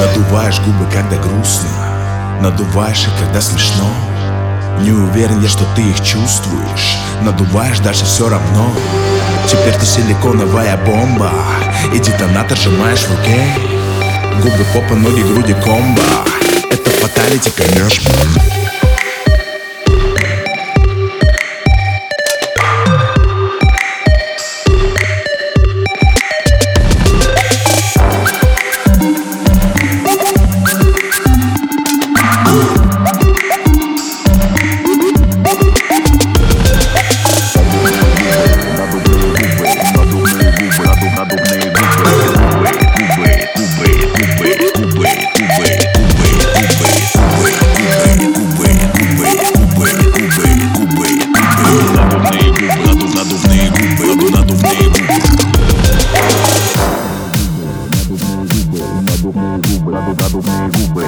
Надуваешь губы, когда грустно. Надуваешь их, когда смешно. Не уверен я, что ты их чувствуешь. Надуваешь, даже все равно. Теперь ты силиконовая бомба. И детонатор сжимаешь в руке. Губы, попа, ноги, груди, комбо. Это фаталити, конечно надувные губы